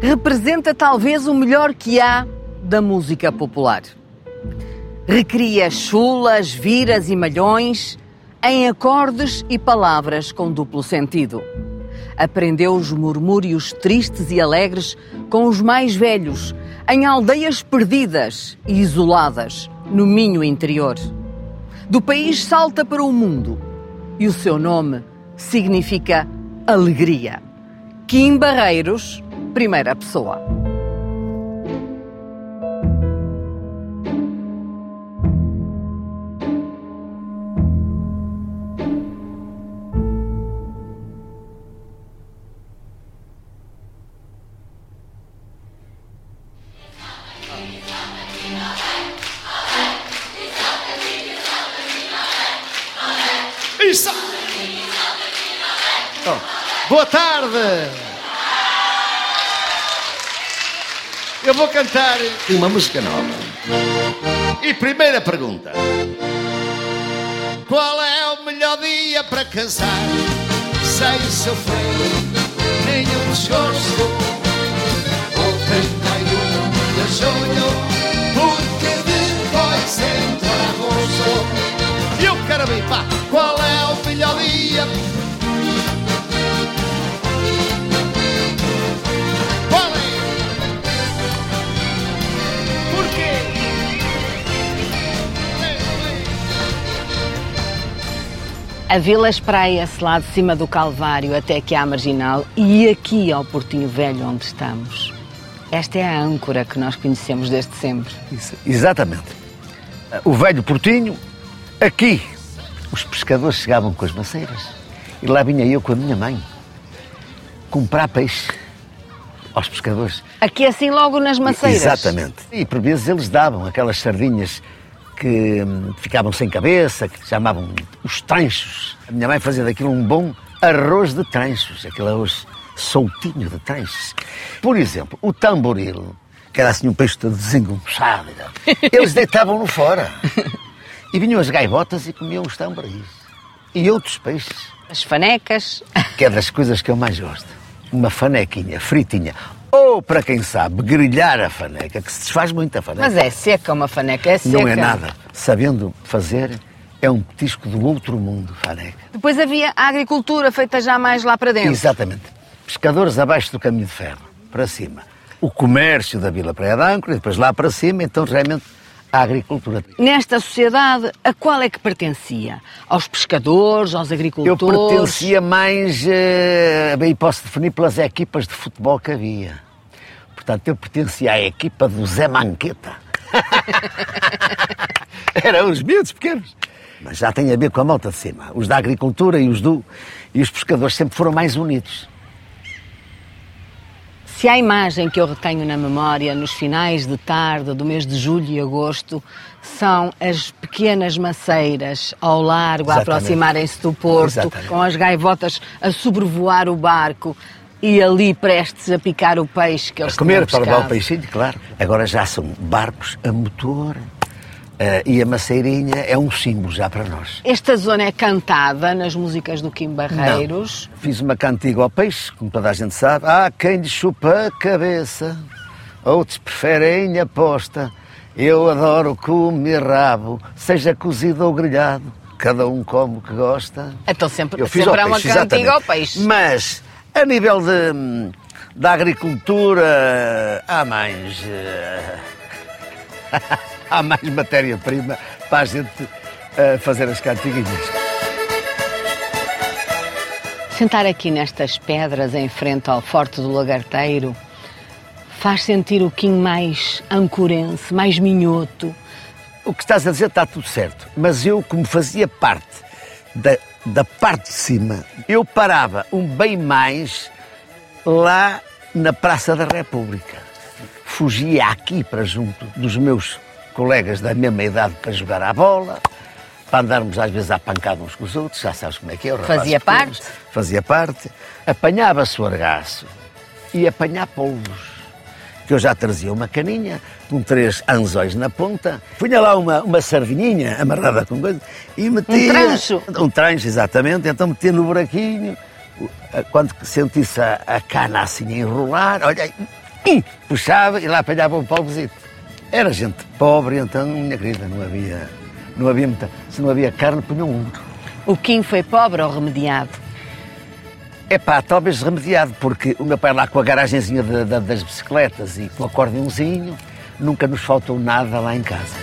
representa talvez o melhor que há da música popular. Recria chulas, viras e malhões em acordes e palavras com duplo sentido. Aprendeu os murmúrios tristes e alegres com os mais velhos, em aldeias perdidas e isoladas no Minho interior. Do país salta para o mundo e o seu nome significa alegria. Kim Barreiros, primeira pessoa. Vou cantar uma música nova. E primeira pergunta: Qual é o melhor dia para casar? Sem sofrer nenhum esforço. O 31 de junho, porque depois entra agosto. E eu quero ver, pá, qual é o melhor dia? A Vila espraia-se lá de cima do Calvário até aqui à Marginal e aqui ao Portinho Velho onde estamos. Esta é a âncora que nós conhecemos desde sempre. Isso, exatamente. O velho portinho, aqui, os pescadores chegavam com as maceiras. E lá vinha eu com a minha mãe comprar peixe aos pescadores. Aqui assim logo nas maceiras. Exatamente. E por vezes eles davam aquelas sardinhas que hum, ficavam sem cabeça, que chamavam os tranchos. A minha mãe fazia daquilo um bom arroz de tranchos, aquele arroz soltinho de tranchos. Por exemplo, o tamboril, que era assim um peixe todo desengonçado, eles deitavam-no fora. E vinham as gaivotas e comiam os tamboris. E outros peixes, As fanecas. que é das coisas que eu mais gosto. Uma fanequinha fritinha. Ou, para quem sabe, grelhar a faneca, que se desfaz muito a faneca. Mas é seca uma faneca, é seca. Não é nada. Sabendo fazer, é um petisco do outro mundo, faneca. Depois havia a agricultura feita já mais lá para dentro. Exatamente. Pescadores abaixo do caminho de ferro, para cima. O comércio da Vila Praia da Âncora, e depois lá para cima, então realmente a agricultura. Nesta sociedade, a qual é que pertencia? Aos pescadores, aos Eu agricultores? pertencia mais, eh, bem posso definir pelas equipas de futebol que havia. Portanto, eu pertencia à equipa do Zé Manqueta. Eram os miúdos pequenos. Mas já tem a ver com a malta de cima. Os da agricultura e os do... E os pescadores sempre foram mais unidos. Se a imagem que eu retenho na memória nos finais de tarde do mês de julho e agosto são as pequenas maceiras ao largo a aproximarem-se do porto, Exatamente. com as gaivotas a sobrevoar o barco e ali prestes a picar o peixe que eles A comer para levar o peixinho, claro. Agora já são barcos a motor. Eh, e a maceirinha é um símbolo já para nós. Esta zona é cantada nas músicas do Kim Barreiros. Fiz uma cantiga ao peixe, como toda a gente sabe. Há quem lhe chupa a cabeça, outros preferem a posta. Eu adoro comer rabo, seja cozido ou grelhado. Cada um come o que gosta. Então sempre, Eu fiz sempre há uma peixe, cantiga exatamente. ao peixe. Mas, a nível de, da agricultura, há mais. há mais matéria-prima para a gente eh, fazer as cantiguinhas. Sentar aqui nestas pedras em frente ao Forte do Lagarteiro faz sentir o Kim mais ancorense, mais minhoto. O que estás a dizer está tudo certo, mas eu, como fazia parte da, da parte de cima, eu parava um bem mais lá na Praça da República. Fugia aqui para junto dos meus colegas da mesma idade para jogar à bola, para andarmos às vezes à pancada uns com os outros, já sabes como é que é. Fazia pequenos. parte? Fazia parte. Apanhava-se o argaço e apanhar polvos que eu já trazia uma caninha com três anzóis na ponta, punha lá uma, uma sardinhinha amarrada com coisa e metia... trancho? Um trancho, exatamente. Então metia no buraquinho, quando sentisse a, a cana assim a enrolar, olha, aí, puxava e lá apanhava um palmozito. Era gente pobre, então, minha querida, não havia, não havia muita. Se não havia carne, punham um. O Kim foi pobre ou remediado? É pá, talvez remediado, porque o meu pai lá com a garagenzinha de- de- das bicicletas e com o acordeãozinho, nunca nos faltou nada lá em casa.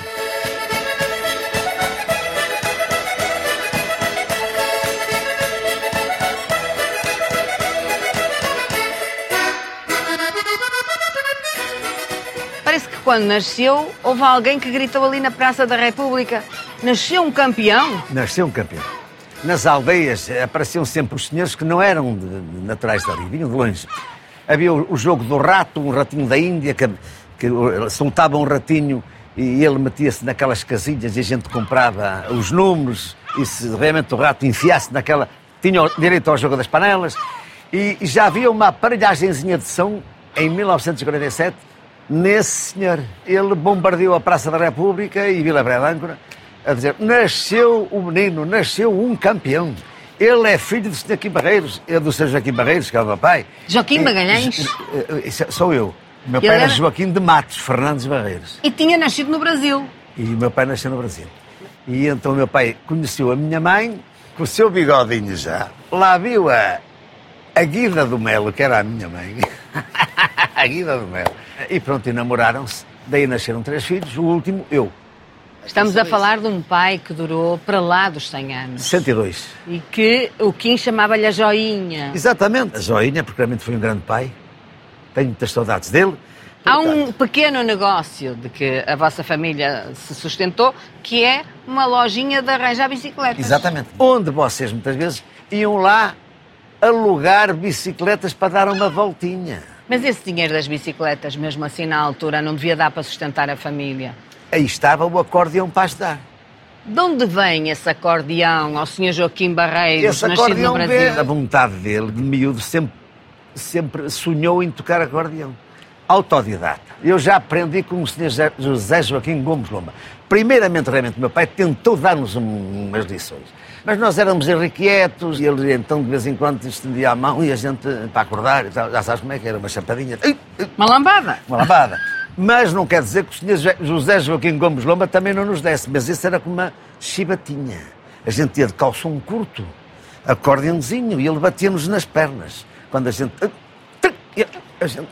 Quando nasceu, houve alguém que gritou ali na Praça da República: Nasceu um campeão? Nasceu um campeão. Nas aldeias apareciam sempre os senhores que não eram de, naturais dali, vinham de longe. Havia o, o jogo do rato, um ratinho da Índia, que, que soltava um ratinho e ele metia-se naquelas casilhas e a gente comprava os números e se realmente o rato enfiasse naquela... Tinha direito ao jogo das panelas. E, e já havia uma aparelhagenzinha de som em 1947 nesse senhor. Ele bombardeou a Praça da República e Vila Breia de Âncora a dizer: nasceu o menino, nasceu um campeão. Ele é filho do Sr. Joaquim Barreiros, é do Sr. Joaquim Barreiros, que é o meu pai. Joaquim Magalhães? e- e- isso Sou eu. Meu pai era era- Joaquim de Matos Fernandes Barreiros. E tinha nascido no Brasil. E meu pai nasceu no Brasil. E então meu pai conheceu a minha mãe com o seu bigodinho já. Lá viu a, Guida do Melo, que era a minha mãe. a Guida do Melo. E pronto, e namoraram-se. Daí nasceram três filhos, o último eu. Estamos a falar de um pai que durou para lá dos 100 anos. 62. E que o Kim chamava-lhe a joinha. Exatamente. A Joinha, porque realmente foi um grande pai. Tenho muitas saudades dele. Há um pequeno negócio de que a vossa família se sustentou, que é uma lojinha de arranjar bicicletas. Exatamente. Onde vocês muitas vezes iam lá alugar bicicletas para dar uma voltinha. Mas esse dinheiro das bicicletas, mesmo assim na altura, não devia dar para sustentar a família. Aí estava o acordeão para ajudar. De onde vem esse acordeão ao Sr. Joaquim Barreiros, Esse nascido no Brasil? veio da vontade dele, de miúdo, sempre, sempre sonhou em tocar acordeão. Autodidata. Eu já aprendi com o Sr. José- José Joaquim Gomes Lomba. Primeiramente, realmente, meu pai tentou dar-nos um- umas lições. Mas nós éramos irrequietos e ele então de vez em quando estendia a mão e a gente, para acordar, já sabes como é que era, uma chapadinha. Uma lambada. uma lambada. Mas não quer dizer que o senhor Jo- José Joaquim Gomes Lomba também não nos desse, mas isso era como uma chibatinha. A gente ia de calção curto, acordeãozinho, e ele batia-nos nas pernas. Quando a gente. A gente.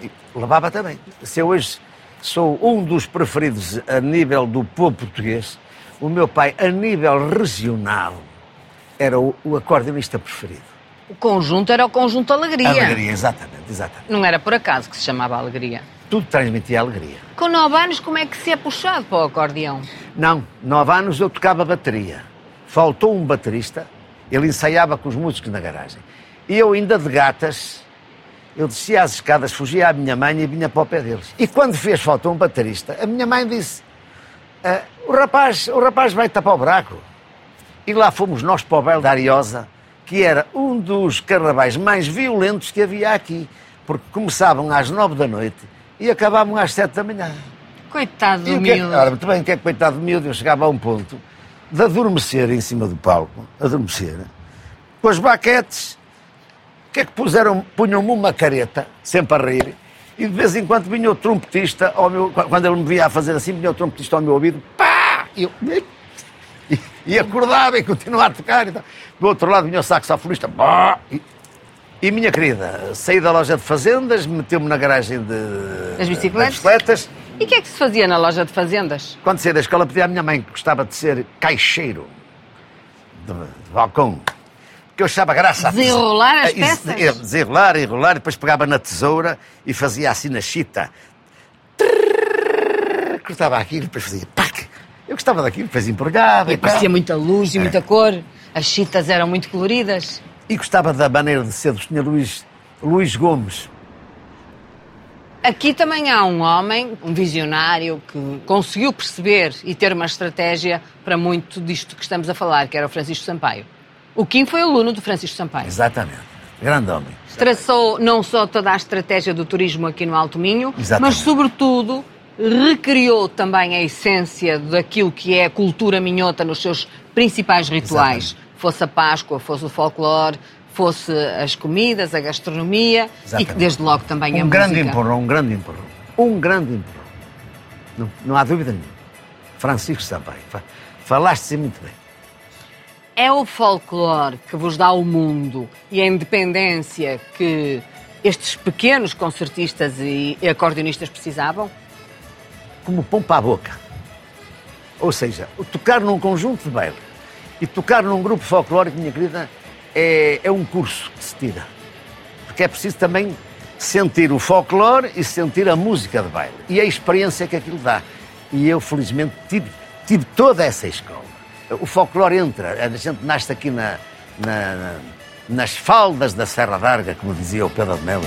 E levava também. Se eu hoje sou um dos preferidos a nível do povo português, o meu pai, a nível regional, era o, o acordeonista preferido. O conjunto era o conjunto Alegria. Alegria, exatamente, exatamente. Não era por acaso que se chamava Alegria. Tudo transmitia alegria. Com nove anos, como é que se é puxado para o acordeão? Não, nove anos eu tocava bateria. Faltou um baterista, ele ensaiava com os músicos na garagem. E eu ainda de gatas, eu descia as escadas, fugia à minha mãe e vinha para o pé deles. E quando fez falta um baterista, a minha mãe disse, "Ah, o, rapaz, o rapaz vai tapar o buraco. E lá fomos nós para o baile da Ariosa, que era um dos carnavais mais violentos que havia aqui, porque começavam às nove da noite e acabavam às sete da manhã. Coitado do que é, miúdo. ora, muito bem, o que é que coitado do miúdo? Eu chegava a um ponto de adormecer em cima do palco, adormecer, com as baquetes, o que é que puseram? Punham-me uma careta, sempre a rir, e de vez em quando vinha o trompetista, ao meu, quando ele me via a fazer assim, vinha o trompetista ao meu ouvido, pá! E eu, e, e acordava e continuava a tocar. E tal. Do outro lado vinha o saxofonista, pá! E, e minha querida, saí da loja de fazendas, meteu-me na garagem de, Das bicicletas? das bicicletas E o que é que se fazia na loja de fazendas? quando saí da escola, pedi à minha mãe que gostava de ser caixeiro de, de balcão. Porque eu achava graça. Desenrolar as isso, peças? é, Desenrolar, enrolar, depois pegava na tesoura e fazia assim na chita. Trrr, Cortava aquilo, depois fazia pac. Eu gostava daquilo, depois embrulhava E tal. aparecia muita luz e muita cor. As chitas eram muito coloridas. E gostava da maneira de ser do Sr. Luís, Luís Gomes. Aqui também há um homem, um visionário, que conseguiu perceber e ter uma estratégia para muito disto que estamos a falar, que era o Francisco Sampaio. O Kim foi aluno do Francisco Sampaio. Exatamente. Grande homem. Traçou não só toda a estratégia do turismo aqui no Alto Minho, Exatamente. mas, sobretudo, recriou também a essência daquilo que é a cultura minhota nos seus principais rituais. Exatamente. Fosse a Páscoa, fosse o folclore, fosse as comidas, a gastronomia e Exatamente. que desde logo também a Um grande música. empurrão, um grande empurrão. Um grande empurrão. Não, não há dúvida nenhuma. Francisco Sampaio, fa- falaste-se muito bem. É o folclore que vos dá o mundo e a independência que estes pequenos concertistas e acordeonistas precisavam? como pão para a boca. Ou seja, tocar num conjunto de baile e tocar num grupo folclórico, minha querida, é, é um curso que se tira. Porque é preciso também sentir o folclore e sentir a música de baile e a experiência que aquilo dá. E eu, felizmente, tive, tive toda essa escola. O folclore entra, a gente nasce aqui na- na- na- nas faldas da Serra d'Arga, como dizia o Pedro de Melo.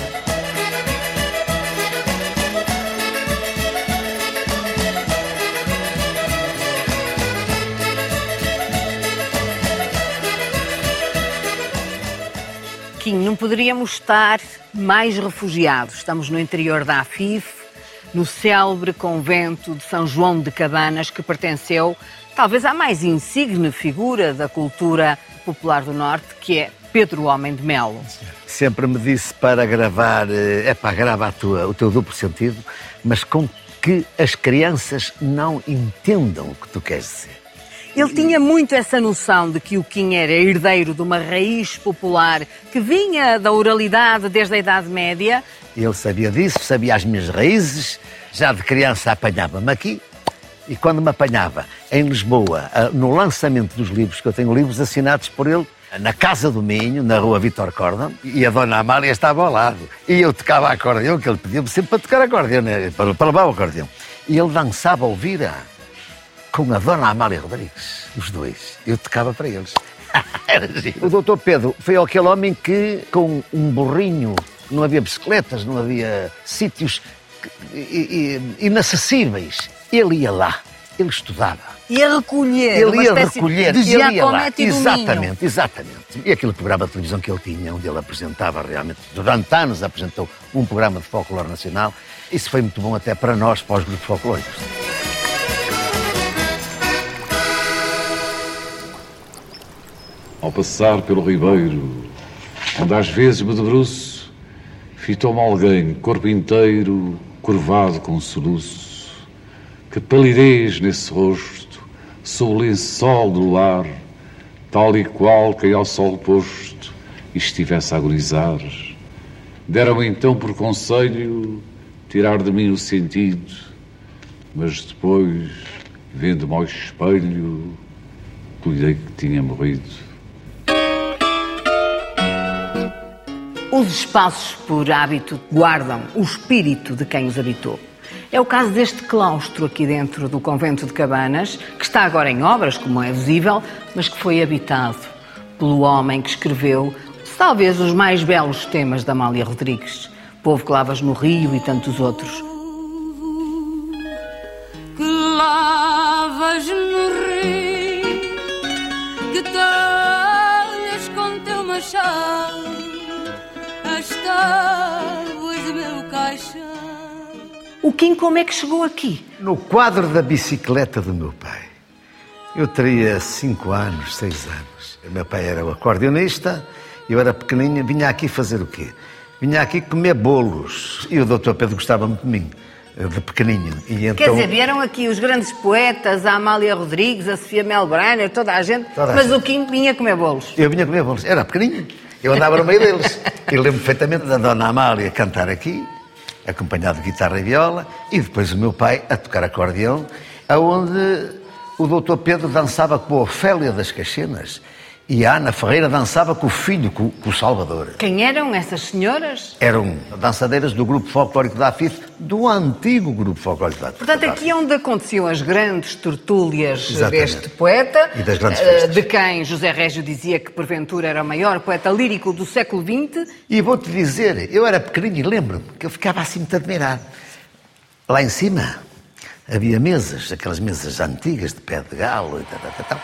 Não poderíamos estar mais refugiados. Estamos no interior da Afif, no célebre convento de São João de Cabanas, que pertenceu talvez à mais insigne figura da cultura popular do Norte, que é Pedro Homem de Melo. sempre me disse para gravar, é para grava a tua, o teu duplo sentido, mas com que as crianças não entendam o que tu queres dizer. Ele tinha muito essa noção de que o Kim era herdeiro de uma raiz popular que vinha da oralidade desde a Idade Média. Ele sabia disso, sabia as minhas raízes, já de criança apanhava-me aqui. E quando me apanhava em Lisboa, ah, no lançamento dos livros, que eu tenho livros assinados por ele, na Casa do Minho, na rua Vitor Cordon, e a Dona Amália estava ao lado. E eu tocava acordeão, que ele pedia-me sempre para tocar acordeão, né? para, para levar o acordeão. E ele dançava ao vira com a Dona Amália Rodrigues, os dois. Eu tocava para eles. O doutor Pedro foi aquele homem que, com um burrinho, não havia bicicletas, não havia sítios inacessíveis. Ele ia lá, ele estudava. Ia recolher. Ele uma ia espécie recolher, de ele ia lá. Exatamente, exatamente. E aquele programa de televisão que ele tinha, onde ele apresentava realmente, durante anos apresentou um programa de folclore nacional. Isso foi muito bom até para nós, para os grupos folclóricos. Ao passar pelo ribeiro, onde às vezes me debruço, fitou-me alguém, corpo inteiro, curvado com soluço. Que palidez nesse rosto, sob o lençol do lar, tal e qual quem ao sol posto estivesse a agonizar. Deram-me então por conselho tirar de mim o sentido, mas depois, vendo-me ao espelho, cuidei que tinha morrido. Os espaços, por hábito, guardam o espírito de quem os habitou. É o caso deste claustro aqui dentro do convento de Cabanas, que está agora em obras, como é visível, mas que foi habitado pelo homem que escreveu talvez os mais belos temas da Amália Rodrigues. Povo que lavas no rio e tantos outros. que lavas no rio, que talhas com teu machado as O Kim como é que chegou aqui? No quadro da bicicleta do meu pai. Eu teria cinco anos, seis anos. O meu pai era o acordeonista, eu era pequenininho, vinha aqui fazer o quê? Vinha aqui comer bolos. E o doutor Pedro gostava muito de mim, de pequenininho. E Quer então, dizer, vieram aqui os grandes poetas, a Amália Rodrigues, a Sofia Melbrenner, toda a gente, Toda a mas gente. o Kim vinha comer bolos. eu vinha comer bolos. Era pequenininho. Eu andava no meio deles. E lembro perfeitamente da dona Amália cantar aqui, acompanhado de guitarra e viola, e depois o meu pai a tocar acordeão, aonde o doutor Pedro dançava com a Ofélia das Caxinas e a Ana Ferreira dançava com o filho, com, com o Salvador. Quem eram essas senhoras? Eram dançadeiras do grupo folclórico da AFIF, do antigo grupo folclórico da AFIF. Portanto, aqui é onde aconteciam as grandes tertúlias Exatamente. deste poeta, E das grandes eh, festas. de quem José Régio dizia que porventura era o maior poeta lírico do século XX. E vou-te dizer, eu era pequenino e lembro-me que eu ficava assim muito admirado. Lá em cima havia mesas, aquelas mesas antigas de pé de galo e tal, tal, tal,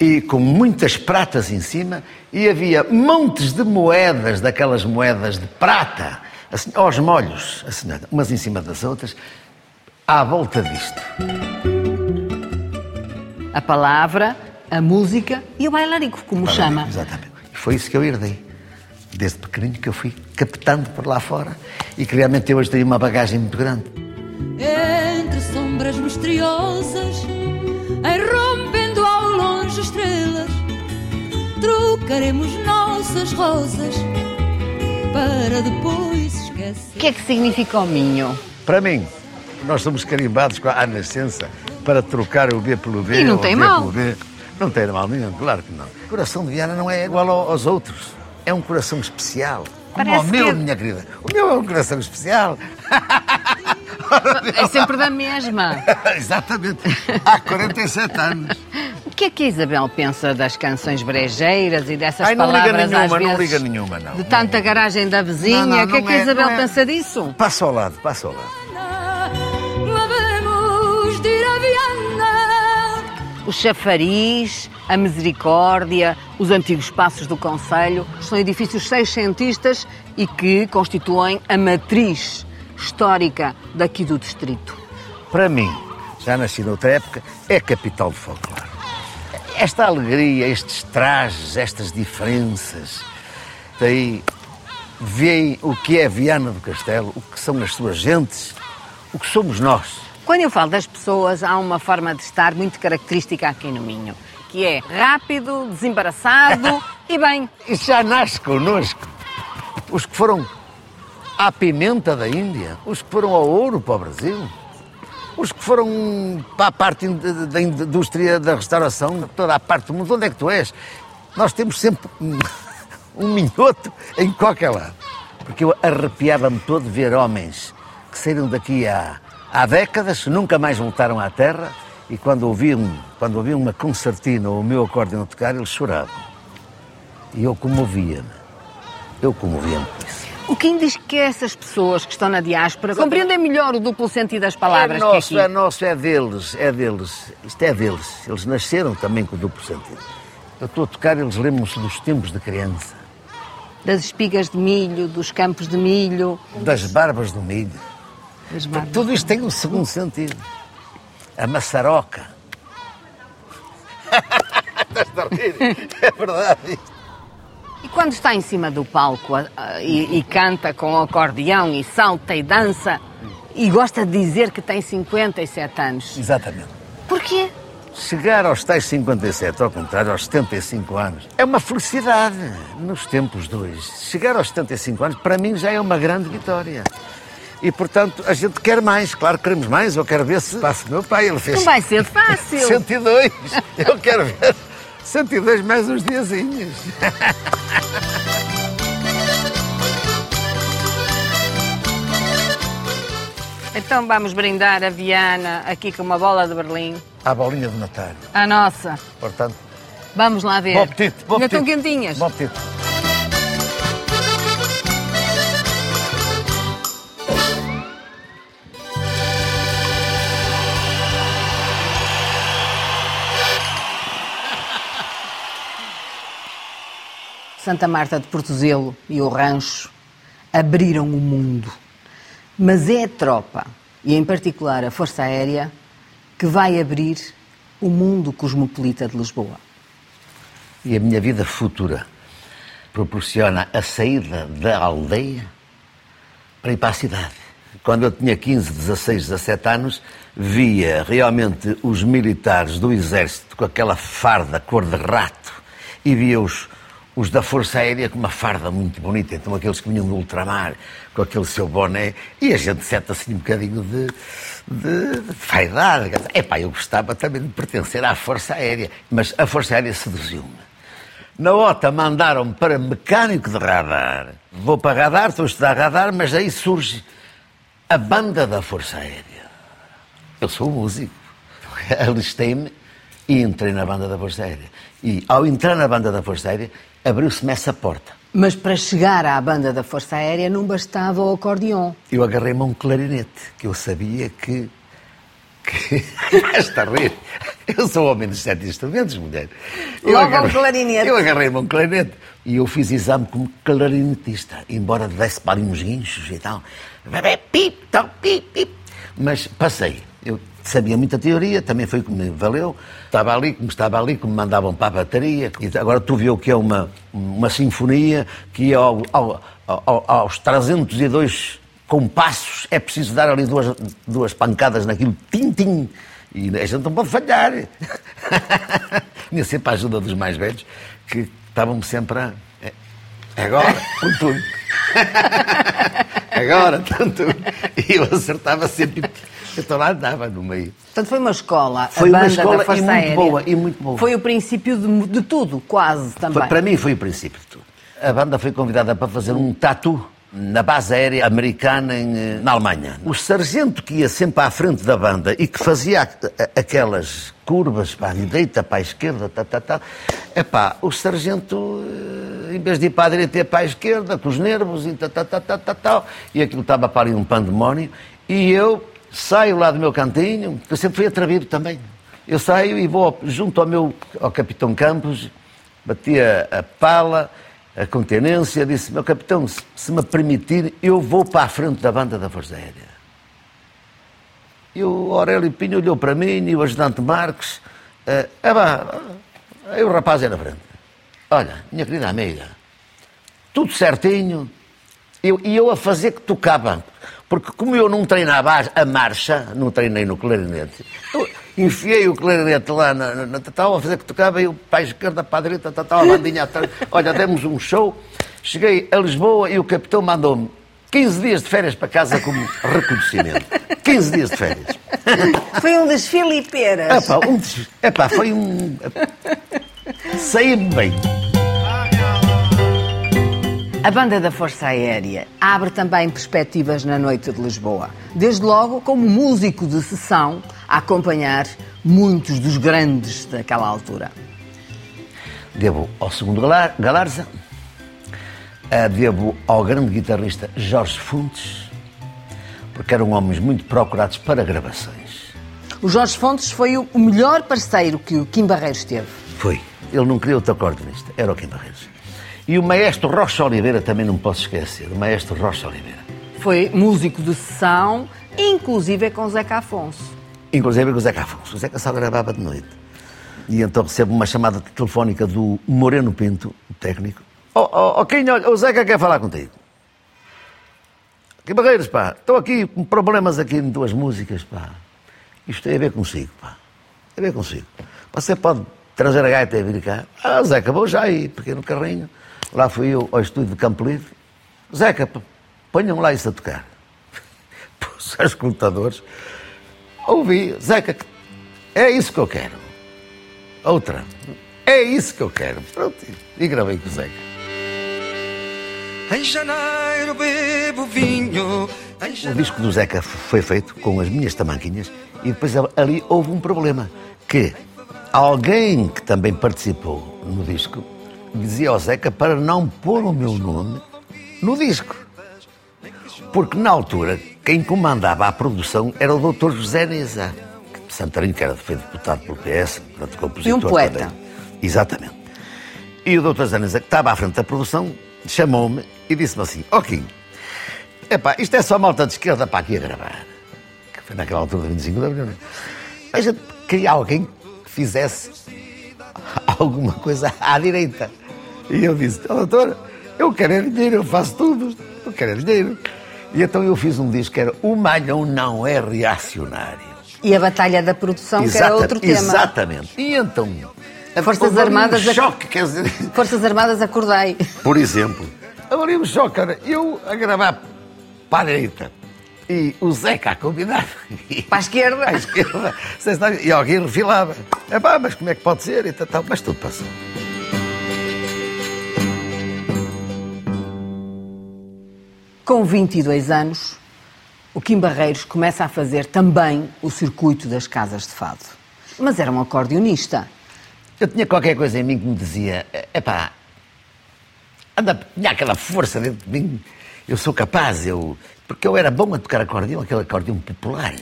e com muitas pratas em cima, e havia montes de moedas, daquelas moedas de prata, assim, aos molhos, assim, umas em cima das outras, à volta disto. A palavra, a música e o bailarico, como chama. Exatamente. E foi isso que eu herdei. desde pequenino que eu fui captando por lá fora e que realmente eu hoje tenho uma bagagem muito grande. Entre sombras misteriosas, rompendo ao estrelas, trocaremos nossas rosas para depois esquecer. O que é que significa o Minho? Para mim, nós somos carimbados com a- à nascença para trocar o B pelo B. E não tem B mal. pelo B. Não tem mal nenhum, claro que não. O coração de Viana não é igual ao- aos outros. É um coração especial. Como Parece o meu, que- minha querida. O meu é um coração especial. É sempre da mesma. Exatamente. Há 47 anos. O que é que a Isabel pensa das canções brejeiras e dessas Ai, não liga palavras nenhuma, às não liga nenhuma, não. De tanta garagem da vizinha, Não, não, o que é não que a é- Isabel não é. pensa disso? Passa ao lado, passa ao lado. O chafariz, a misericórdia, os antigos passos do Conselho são edifícios seiscentistas e que constituem a matriz histórica daqui do distrito. Para mim, já nasci noutra época, é capital de folclore. Esta alegria, estes trajes, estas diferenças, daí veem o que é Viana do Castelo, o que são as suas gentes, o que somos nós. Quando eu falo das pessoas, há uma forma de estar muito característica aqui no Minho, que é rápido, desembaraçado e bem. Isso já nasce connosco. Os que foram à pimenta da Índia, os que foram ao ouro para o Brasil, os que foram para a parte da indústria da restauração, toda a parte do mundo, onde é que tu és? Nós temos sempre um, minhoto em qualquer lado. Porque eu arrepiava-me todo ver homens que saíram daqui há, há décadas, nunca mais voltaram à terra, e quando ouviam, quando ouviam uma concertina ou o meu acordeão tocar, eles choravam. E eu comovia-me. Eu comovia-me com isso. O que diz que essas pessoas que estão na diáspora compreendem melhor o duplo sentido das palavras é nosso, que é aqui. nosso, é deles, é deles. Isto é deles. Eles nasceram também com o duplo sentido. Eu estou a tocar, eles lembram-se dos tempos de criança, Das espigas de milho, dos campos de milho. das barbas do milho. das barbas. Tudo isto tem um segundo sentido. A maçaroca. Estás a rir? É verdade. E quando está em cima do palco a- a- e, e canta com acordeão e salta e dança e gosta de dizer que tem 57 anos, Exatamente. porquê? Chegar aos tais 57, ao contrário, aos 75 anos, é uma felicidade nos tempos de hoje. Chegar aos 75 anos, para mim, já é uma grande vitória. E, portanto, a gente quer mais. Claro que queremos mais. Eu quero ver se passa o meu pai. Ele fez Não vai ser fácil. 102. Eu quero ver 102 mais uns diazinhos. Então vamos brindar a Viana aqui com uma bola de Berlim. À bolinha de Natal. A nossa. Portanto, Vamos lá ver. bom apetite. Bom Ainda estão apetite. quentinhas. Bom apetite. Santa Marta de Portozelo e o Rancho abriram o mundo. Mas é a tropa, e em particular a Força Aérea, que vai abrir o mundo cosmopolita de Lisboa. E a minha vida futura proporciona a saída da aldeia para ir para a cidade. Quando eu tinha 15, 16, 17 anos, via realmente os militares do exército com aquela farda cor de rato e via os, da Força Aérea com uma farda muito bonita, então aqueles que vinham do ultramar, com aquele seu boné, e a gente senta assim um bocadinho de, de, de vaidade. Epá, eu gostava também de pertencer à Força Aérea, mas a Força Aérea seduziu-me. Na OTA mandaram-me para mecânico de radar. Vou para radar, estou a estudar radar, mas aí surge a banda da Força Aérea. Eu sou músico. Alistei-me e entrei na banda da Força Aérea. E ao entrar na banda da Força Aérea, abriu-se-me essa porta. Mas para chegar à banda da Força Aérea não bastava o acordeon. Eu agarrei-me a um clarinete, que eu sabia que. que... Estás a rir? Eu sou homem dos sete instrumentos, mulher. Eu Logo ao clarinete. Eu agarrei-me a um clarinete. E eu fiz exame como clarinetista, embora desse para ali uns guinchos e tal. Pip, tal, pip, pip. Mas passei. Eu sabia muita teoria, também foi o que me valeu. Estava ali, como estava ali, me mandavam para a bateria. E agora tu viu que é uma, uma sinfonia que ia ao, ao, ao, aos 302 compassos, é preciso dar ali duas, duas pancadas naquilo, tim-tim, e a gente não pode falhar. Tinha sempre a ajuda dos mais velhos, que estavam sempre a... é, Agora, com tudo. Agora, tanto. E eu acertava sempre. Então lá andava no meio. Portanto, foi uma escola, Foi uma escola e muito Aérea. boa, e muito boa. Foi o princípio de, de tudo, quase também. Foi- para mim foi o princípio de tudo. A banda foi convidada para fazer um tatu na base aérea americana em, eh, na Alemanha. O sargento que ia sempre à frente da banda e que fazia a- aquelas curvas para a direita, para a esquerda, tá, tá, tá. Epá, o sargento, eh, em vez de ir para a direita, ia para a esquerda, com os nervos e tal, tá, tá, tá, tá, tá, e aquilo estava para ali um pandemónio, e eu saio lá do meu cantinho, eu sempre fui atrevido também. Eu saio e vou junto ao meu, ao capitão Campos, bati a, a pala, a contenência, disse, meu capitão, se, se me permitir, eu vou para a frente da banda da Força Aérea. E o Aurélio Pinho olhou para mim e o ajudante Marques, é pá, aí o rapaz era na frente. Olha, minha querida amiga, tudo certinho, eu, e eu a fazer que tocava. Porque como eu não treinava a- marcha, não treinei no clarinete, eu enfiei o clarinete lá na, na, na tal, a fazer que tocava, eu para a esquerda, para a direita, tal, a bandinha atrás. Olha, demos um show, cheguei a Lisboa e o capitão mandou-me 15 dias de férias para casa como reconhecimento. 15 dias de férias. Foi um desfile e peras. Epá, um, epá, foi um... Saí-me bem. A banda da Força Aérea abre também perspectivas na noite de Lisboa. Desde logo como músico de sessão a acompanhar muitos dos grandes daquela altura. Devo ao segundo Galar- Galarza, devo ao grande guitarrista Jorge Fontes, porque eram homens muito procurados para gravações. O Jorge Fontes foi o melhor parceiro que o Kim Barreiros teve. Foi. Ele não queria outro acordeonista, era o Kim Barreiros. E o maestro Rocha Oliveira também não posso esquecer, o maestro Rocha Oliveira. Foi músico de sessão, inclusive com Zeca Afonso. Inclusive com o Zeca Afonso. O Zeca só gravava de noite. E então recebo uma chamada telefónica do Moreno Pinto, o técnico. Oh, oh, oh olha, o Zeca quer falar contigo. Que barreiros, pá. Estou aqui com problemas aqui em duas músicas, pá. Isto tem a ver consigo, pá. Tem a ver consigo. Você pode trazer a gaita e vir cá. Ah, Zeca, vou já aí, pequeno carrinho. Lá fui eu ao estúdio de Campo Livre. Zeca, ponham lá isso a tocar. Pus os escutadores. Ouvi, Zeca, é isso que eu quero. Outra, é isso que eu quero. Pronto, e gravei com o Zeca. Em janeiro bebo vinho. O disco do Zeca foi feito com as minhas tamanquinhas e depois ali houve um problema, que alguém que também participou no disco dizia ao Zeca para não pôr o meu nome no disco. Porque na altura quem comandava a produção era o Dr. José Neza, de Santarém, que era, foi deputado pelo PS, portanto, compositor E um poeta. também. Exatamente. E o Dr. José Neza, que estava à frente da produção, chamou-me e disse-me assim, ok, Epá, isto é só malta de esquerda para aqui a gravar. Que foi naquela altura de 25 de abril. A gente queria alguém que fizesse alguma coisa à direita. E eu disse, "Ó, doutor, eu quero é dinheiro, eu faço tudo, eu quero é dinheiro. E então eu fiz um disco que era O Malhão Não É Reacionário. E a Batalha da Produção, que era Exata- outro tema. Exatamente. E então... Forças Armadas Um a- choque, quer dizer... Forças Armadas, acordei. Por exemplo, ali um choque, era eu a gravar para a direita e o Zeca a convidar Para a esquerda. para a esquerda. E alguém refilava. É pá, mas como é que pode ser? E tal, tal. Mas tudo passou. Com 22 anos, o Kim Barreiros começa a fazer também o circuito das casas de fado. Mas era um acordeonista. Eu tinha qualquer coisa em mim que me dizia: é pá, anda, tinha aquela força dentro de mim. Eu sou capaz, eu. Porque eu era bom a tocar acordeão, aquele acordeão popular.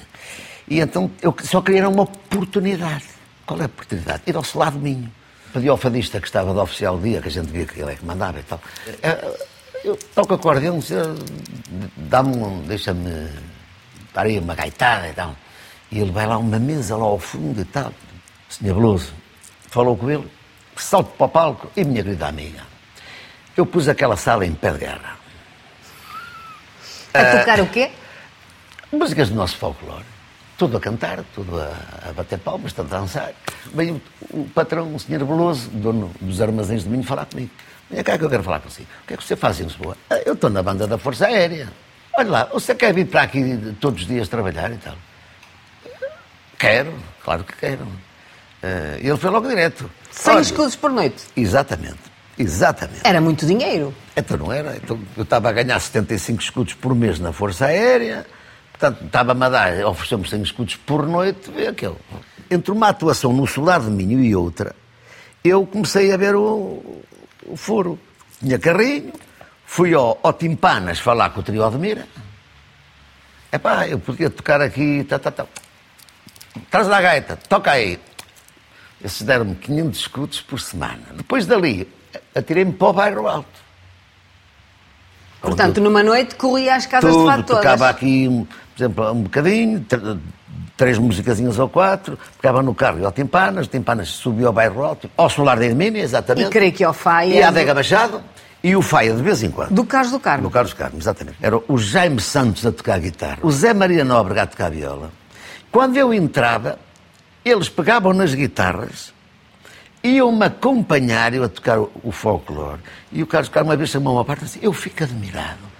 E então eu só queria uma oportunidade. Qual é a oportunidade? Ir ao Solado Minho. Pedi ao fadista que estava de oficial dia, que a gente via que ele é que mandava e tal. Eh, Eu toco acordeão, dá-me um, deixa-me, para aí uma gaitada e tal. E ele vai lá uma mesa lá ao fundo e tal. O senhor Veloso falou com ele, salto para o palco e minha querida amiga. Eu pus aquela sala em pé de guerra. A tocar o quê? Músicas do nosso folclore. Tudo a cantar, tudo a, a bater palmas, a dançar. Veio o, o patrão, o senhor Veloso, dono dos armazéns de Minho, falar comigo. Venha cá que eu quero falar consigo. O que é que você faz em Lisboa? "Ah, Eu estou na banda da Força Aérea. Olha lá, você quer vir para aqui todos os dias trabalhar e tal? Quero, claro que quero. E ele foi logo direto. 100 Olha, escudos por noite. Exatamente, exatamente. Era muito dinheiro. Então não era. Então, eu estava a ganhar 75 escudos por mês na Força Aérea, portanto estava-me a dar, ofereceu-me 100 escudos por noite, vê aquele. Entre uma atuação no Solar de Minho e outra, eu comecei a ver o, o furo. Tinha carrinho, fui ao, ao Timpanas falar com o trio de Mira. Epá, eu podia tocar aqui, tá, tá, tá. Traz lá a gaita, toca aí. Esses deram-me 500 escudos por semana. Depois dali, atirei-me para o bairro alto. Portanto, numa noite corria as casas de Tudo, fato todas. tocava aqui, por exemplo, um bocadinho, três musicazinhas ou quatro, ficava no carro e ao Timpanas, Timpanas subia ao bairro alto, ao Solar de Hermínia, exatamente. E creio que ao Faia E à do- Adega Machado, e o Faia de vez em quando. Do Carlos do Carmo. No Carlos Carmo, exatamente. Era o Jaime Santos a tocar guitarra, o Zé Maria Nóbrega a tocar viola. Quando eu entrava, eles pegavam nas guitarras, iam-me acompanhar eu a tocar o, folclore. E o Carlos Carmo uma vez chamou-me à parte assim, eu fico admirado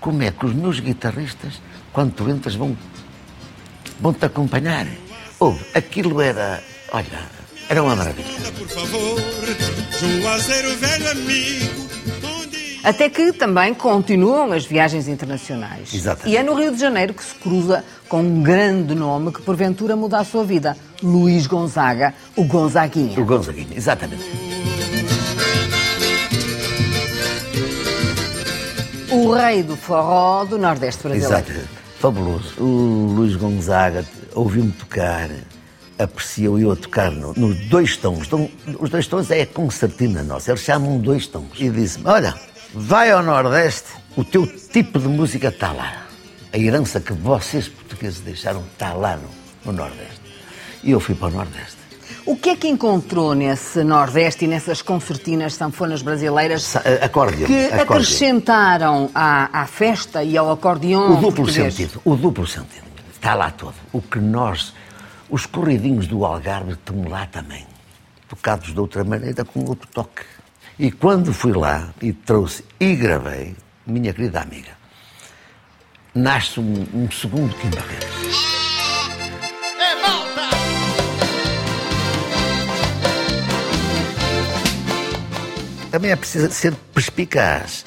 como é que os meus guitarristas, quando tu entras, vão, vão te acompanhar. Ouve, aquilo era, olha, era uma maravilha. Até que também continuam as viagens internacionais. Exatamente. E é no Rio de Janeiro que se cruza com um grande nome que porventura muda a sua vida. Luís Gonzaga, o Gonzaguinha. O Gonzaguinho, exatamente. O rei do forró do Nordeste brasileiro. Exato. Fabuloso. O Luís Gonzaga ouviu-me tocar, apreciou eu a tocar no- nos dois tons. Então, os dois tons é a concertina nossa, eles chamam dois tons. E disse-me: Olha, vai ao Nordeste, o teu tipo de música está lá. A herança que vocês portugueses deixaram está lá no, no Nordeste. E eu fui para o Nordeste. O que é que encontrou nesse Nordeste e nessas concertinas sanfonas brasileiras Acórdion. que acórdion. acrescentaram à, à festa e ao acordeão O duplo português? sentido, o duplo sentido. Está lá todo. O que nós, os corridinhos do Algarve estão lá também. Tocados de outra maneira, com outro toque. E quando fui lá e trouxe e gravei, minha querida amiga, nasce um, um segundo Kim Barreiros. Também é preciso ser perspicaz,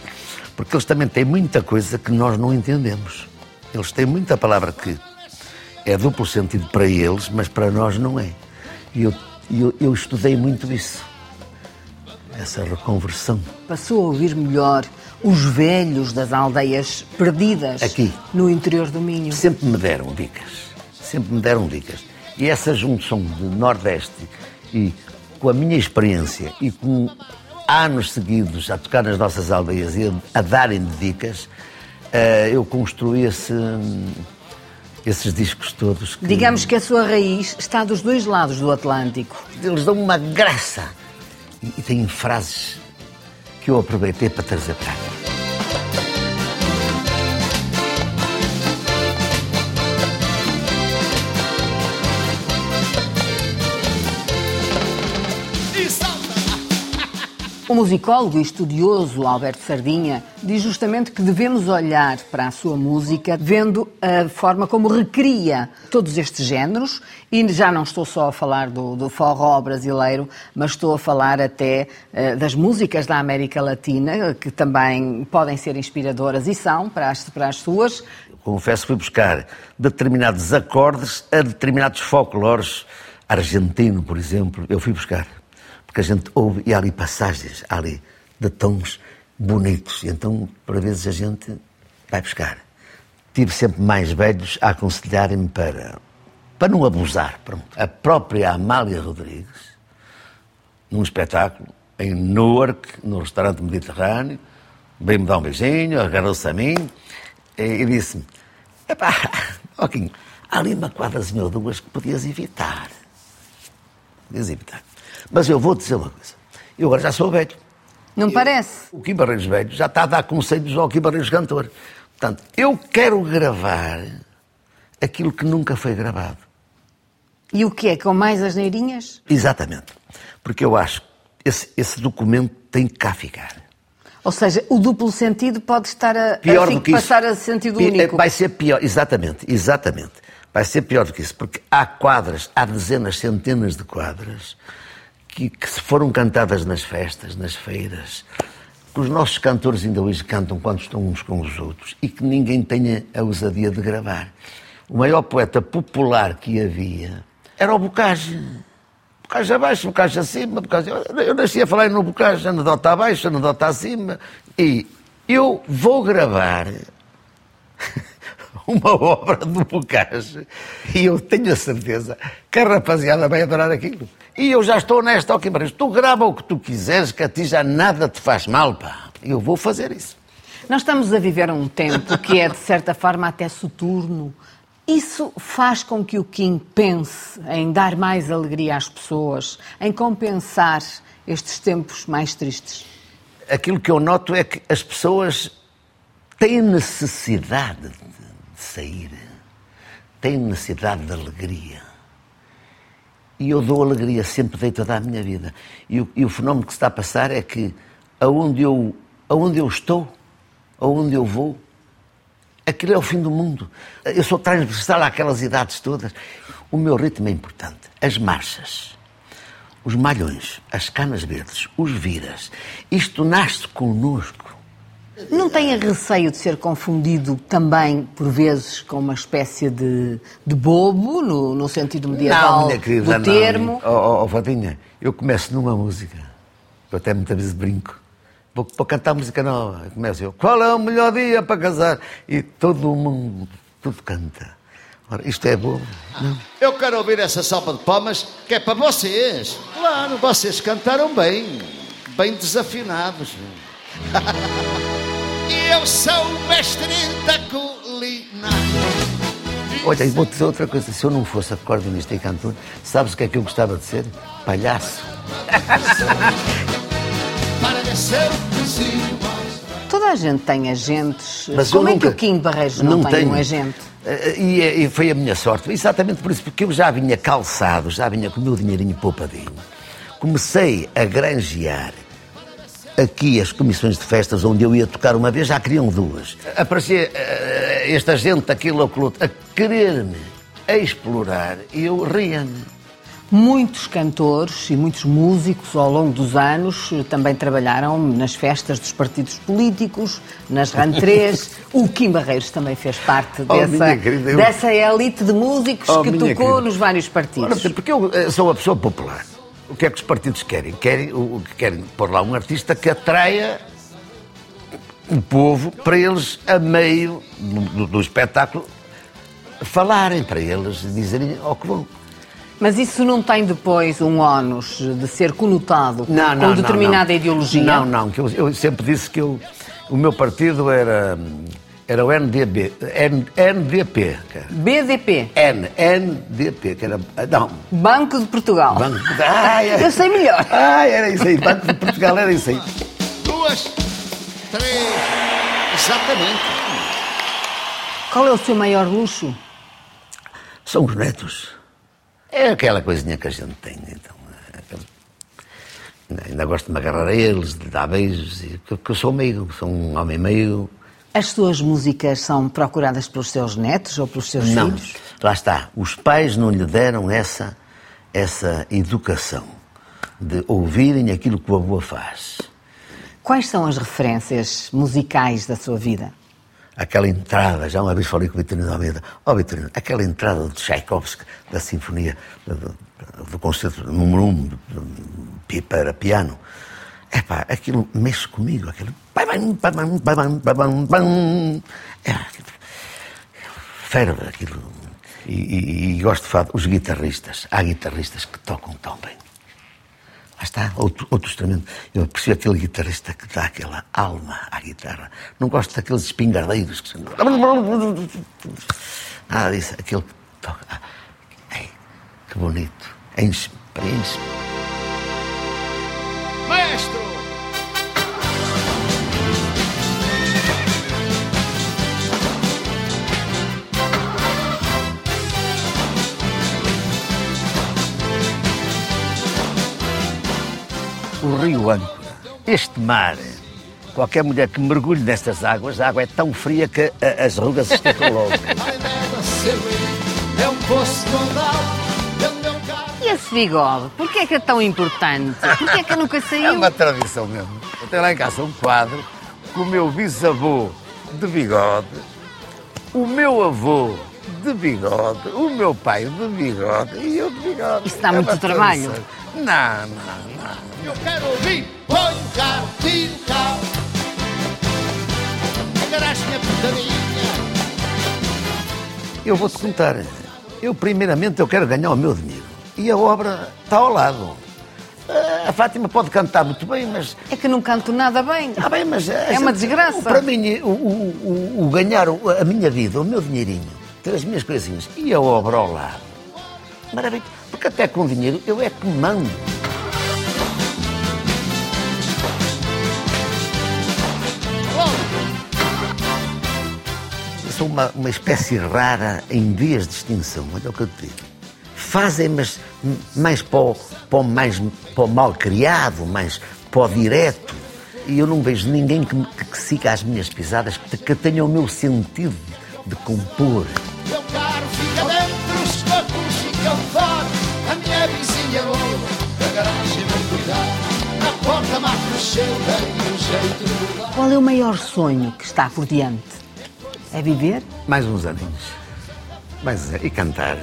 porque eles também têm muita coisa que nós não entendemos. Eles têm muita palavra que é duplo sentido para eles, mas para nós não é. E eu, eu, eu estudei muito isso, essa reconversão. Passou a ouvir melhor os velhos das aldeias perdidas Aqui. no interior do Minho. Sempre me deram dicas, sempre me deram dicas. E essa junção de Nordeste e com a minha experiência e com anos seguidos a tocar nas nossas aldeias e a, darem dicas, eh, eu construí esse, esses discos todos. Que Digamos que a sua raiz está dos dois lados do Atlântico. Eles dão uma graça. E, têm frases que eu aproveitei para trazer para aqui. O musicólogo e estudioso Alberto Sardinha diz justamente que devemos olhar para a sua música vendo a forma como recria todos estes géneros e já não estou só a falar do, do forró brasileiro, mas estou a falar até eh, das músicas da América Latina, que também podem ser inspiradoras e são para as, para as suas. confesso que fui buscar determinados acordes a determinados folclores argentino, por exemplo, eu fui buscar. Porque a gente ouve e há ali passagens, há ali de tons bonitos. E então, por vezes, a gente vai buscar. Tive sempre mais velhos a aconselharem-me para, para não abusar. Pronto. A própria Amália Rodrigues, num espetáculo em Newark, no restaurante Mediterrâneo, veio-me dar um beijinho, agarrou-se a mim e, e disse-me: Epá, Ok, há ali uma quadrazinha ou duas que podias evitar. Podias evitar. Mas eu vou dizer uma coisa. Eu agora já sou velho. Não parece? O Kim Barreiros velho já está a dar conselhos ao Kim Barreiros cantor. Portanto, eu quero gravar aquilo que nunca foi gravado. E o que é? Com mais as neirinhas? Exatamente. Porque eu acho que esse, esse documento tem que cá ficar. Ou seja, o duplo sentido pode estar a, Pior a do que isso. passar a sentido Pi- único. Vai ser pior, exatamente, exatamente. Vai ser pior do que isso, porque há quadras, há dezenas, centenas de quadras que, que foram cantadas nas festas, nas feiras, que os nossos cantores ainda hoje cantam quando estão uns com os outros e que ninguém tenha a ousadia de gravar. O maior poeta popular que havia era o Bocage. Bocage abaixo, Bocage acima, Bocage... Eu nasci a falar no Bocage, anedota abaixo, anedota acima. E eu vou gravar uma obra do Bocage e eu tenho a certeza que a rapaziada vai adorar aquilo. E eu já estou nesta, ok, mas tu grava o que tu quiseres, que a ti já nada te faz mal, pá. Eu vou fazer isso. Nós estamos a viver um tempo que é, de certa forma, até soturno. Isso faz com que o Kim pense em dar mais alegria às pessoas, em compensar estes tempos mais tristes. Aquilo que eu noto é que as pessoas têm necessidade de sair, têm necessidade de alegria. E eu dou alegria, sempre dei toda a minha vida. E o, e o fenómeno que se está a passar é que aonde eu, aonde eu estou, aonde eu vou, aquilo é o fim do mundo. Eu sou transversal àquelas idades todas. O meu ritmo é importante. As marchas, os malhões, as canas verdes, os viras. Isto nasce connosco. Não tenha receio de ser confundido também, por vezes, com uma espécie de, de bobo, no, no sentido medieval não, minha querida, do não. termo? Oh, oh, oh, Vadinha, eu começo numa música. Eu até muitas vezes brinco. Vou, vou cantar música nova. Eu começo eu. Qual é o melhor dia para casar? E todo mundo, tudo canta. Ora, isto é bobo? Não. Eu quero ouvir essa sopa de palmas que é para vocês. Claro, vocês cantaram bem, bem desafinados. e eu sou o mestre da culinária. Olha, e vou dizer outra coisa. Se eu não fosse acordeonista e cantor, sabes o que é que eu gostava de ser? Palhaço. Para descer o vizinho mais Toda a gente tem agentes. Mas Como é nunca- que o Kim Barreiros não, tem tenho. um agente? Eh, E, e foi a minha sorte. Exatamente por isso, porque eu já vinha calçado, já vinha com o meu dinheirinho poupadinho. Comecei a granjear aqui as comissões de festas onde eu ia tocar uma vez, já queriam duas. Aparecia eh, esta gente, aquilo, aquilo a querer-me a explorar e eu ria-me. Muitos cantores e muitos músicos ao longo dos anos eh, também trabalharam nas festas dos partidos políticos, nas rentrées. o Kim Barreiros também fez parte Oh, dessa, querida, eu- dessa elite de músicos Oh, que tocou querida. nos vários Ora, partidos. porque eu eh, sou uma pessoa popular. O que é que os partidos querem? Querem, o, o que querem pôr lá um artista que atraia o povo para eles, a meio do, do- espetáculo, falarem para eles, dizerem ao que vão. Mas isso não tem depois um ónus de ser conotado Não, com não, determinada não. ideologia? Não, não, que eu, eu sempre disse que eu, o meu partido era, era o NDB, N, NDP. cara. BDP, N, NDP, que era. Não, Banco de Portugal. Banco de... Ai, ai. Eu sei melhor. Ah, era isso aí, Banco de Portugal era isso aí. Duas, três, exatamente. Qual é o seu maior luxo? São os netos. É aquela coisinha que a gente tem, então. é Ainda gosto de me agarrar a eles, de dar beijos, porque eu sou meio, sou um homem meio. As suas músicas são procuradas pelos seus netos ou pelos seus Não, filhos? lá está. Os pais não lhe deram essa, essa educação de ouvirem aquilo que o avô faz. Quais são as referências musicais da sua vida? Aquela entrada, já uma vez falei com o Vitorino de Almeida, ó Vitorino, aquela entrada de Tchaikovsky, da Sinfonia, do, do, concerto número um, para piano, epá, aquilo mexe comigo, aquilo... aquilo- ferve aquilo. E, e- e gosto de falar, os guitarristas, há guitarristas que tocam tão bem. Lá está, outro, outro instrumento. Eu aprecio aquele guitarrista que dá aquela alma à guitarra. Não gosto daqueles espingardeiros que são... Nada disso. Aquilo que toca. Ei, que bonito. Enche-me, preenche-me. O rio Âncora, este mar, qualquer mulher que mergulhe nestas águas, a água é tão fria que a- as rugas esticam logo. É é. E esse bigode? Porquê é que é tão importante? Porquê é que nunca É saiu? uma tradição mesmo. Eu tenho lá em casa um quadro com o meu bisavô de bigode, o meu avô de bigode, o meu pai de bigode e eu de bigode. Isso dá É muito trabalho. tradição. Não, não, não. Eu quero ouvir, põe o carro, tira o carro. Engaraste-me a putadinha. Eu vou-te contar. Eu, primeiramente, eu quero ganhar o meu dinheiro. E a obra está ao lado. Ah, A Fátima pode cantar muito bem, mas É que não canto nada bem. Ah, bem, mas É uma desgraça. Para mim, o, o- o- o ganhar a minha vida, o meu dinheirinho, ter as minhas coisinhas e a obra ao lado. Maravilha. Porque até com dinheiro eu é que mando. Sou uma, uma espécie rara em vias de extinção, olha o que eu te digo. Fazem, mas mais para o, para o mais, para o mal criado, mais para o direto. E eu não vejo ninguém que, me- que, que siga as minhas pisadas, que, que tenha o meu sentido de compor. Meu carro fica dentro, os cocos ficam fora. A minha vizinha boa, da garagem cuidar. Na porta má cresceu, dei jeito de mudar. Qual é o maior sonho que está por diante? É viver? Mais uns aninhos. Mais, e cantar.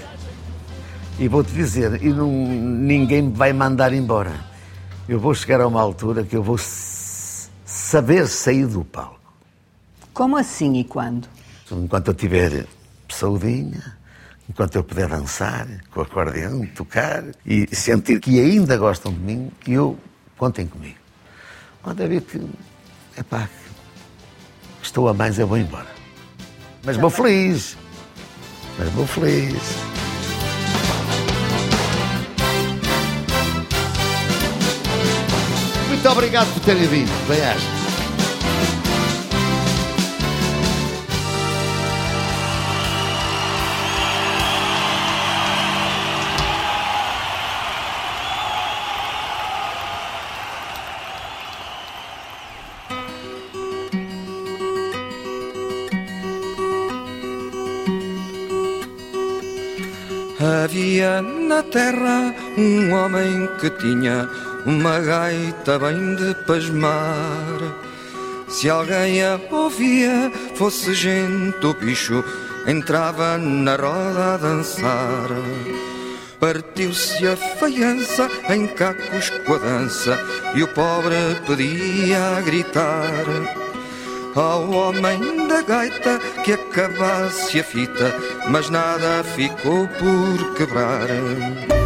E vou-te dizer, e não, ninguém me vai mandar embora. Eu vou chegar a uma altura que eu vou saber sair do palco. Como assim e quando? Enquanto eu tiver saudinha, enquanto eu puder dançar, com o acordeão, tocar e sentir que ainda gostam de mim, eu contem comigo. Quando eu ver que, epá, estou a mais, eu vou embora. Mas vou feliz. Mas vou feliz. Muito obrigado por terem vindo. Bem-aja. Terra um homem que tinha uma gaita bem de pasmar. Se alguém a ouvia, fosse gente ou bicho, entrava na roda a dançar. Partiu-se a faiança em cacos com a dança e o pobre pedia a gritar. Ao homem da gaita que acabasse a fita, mas nada ficou por quebrar.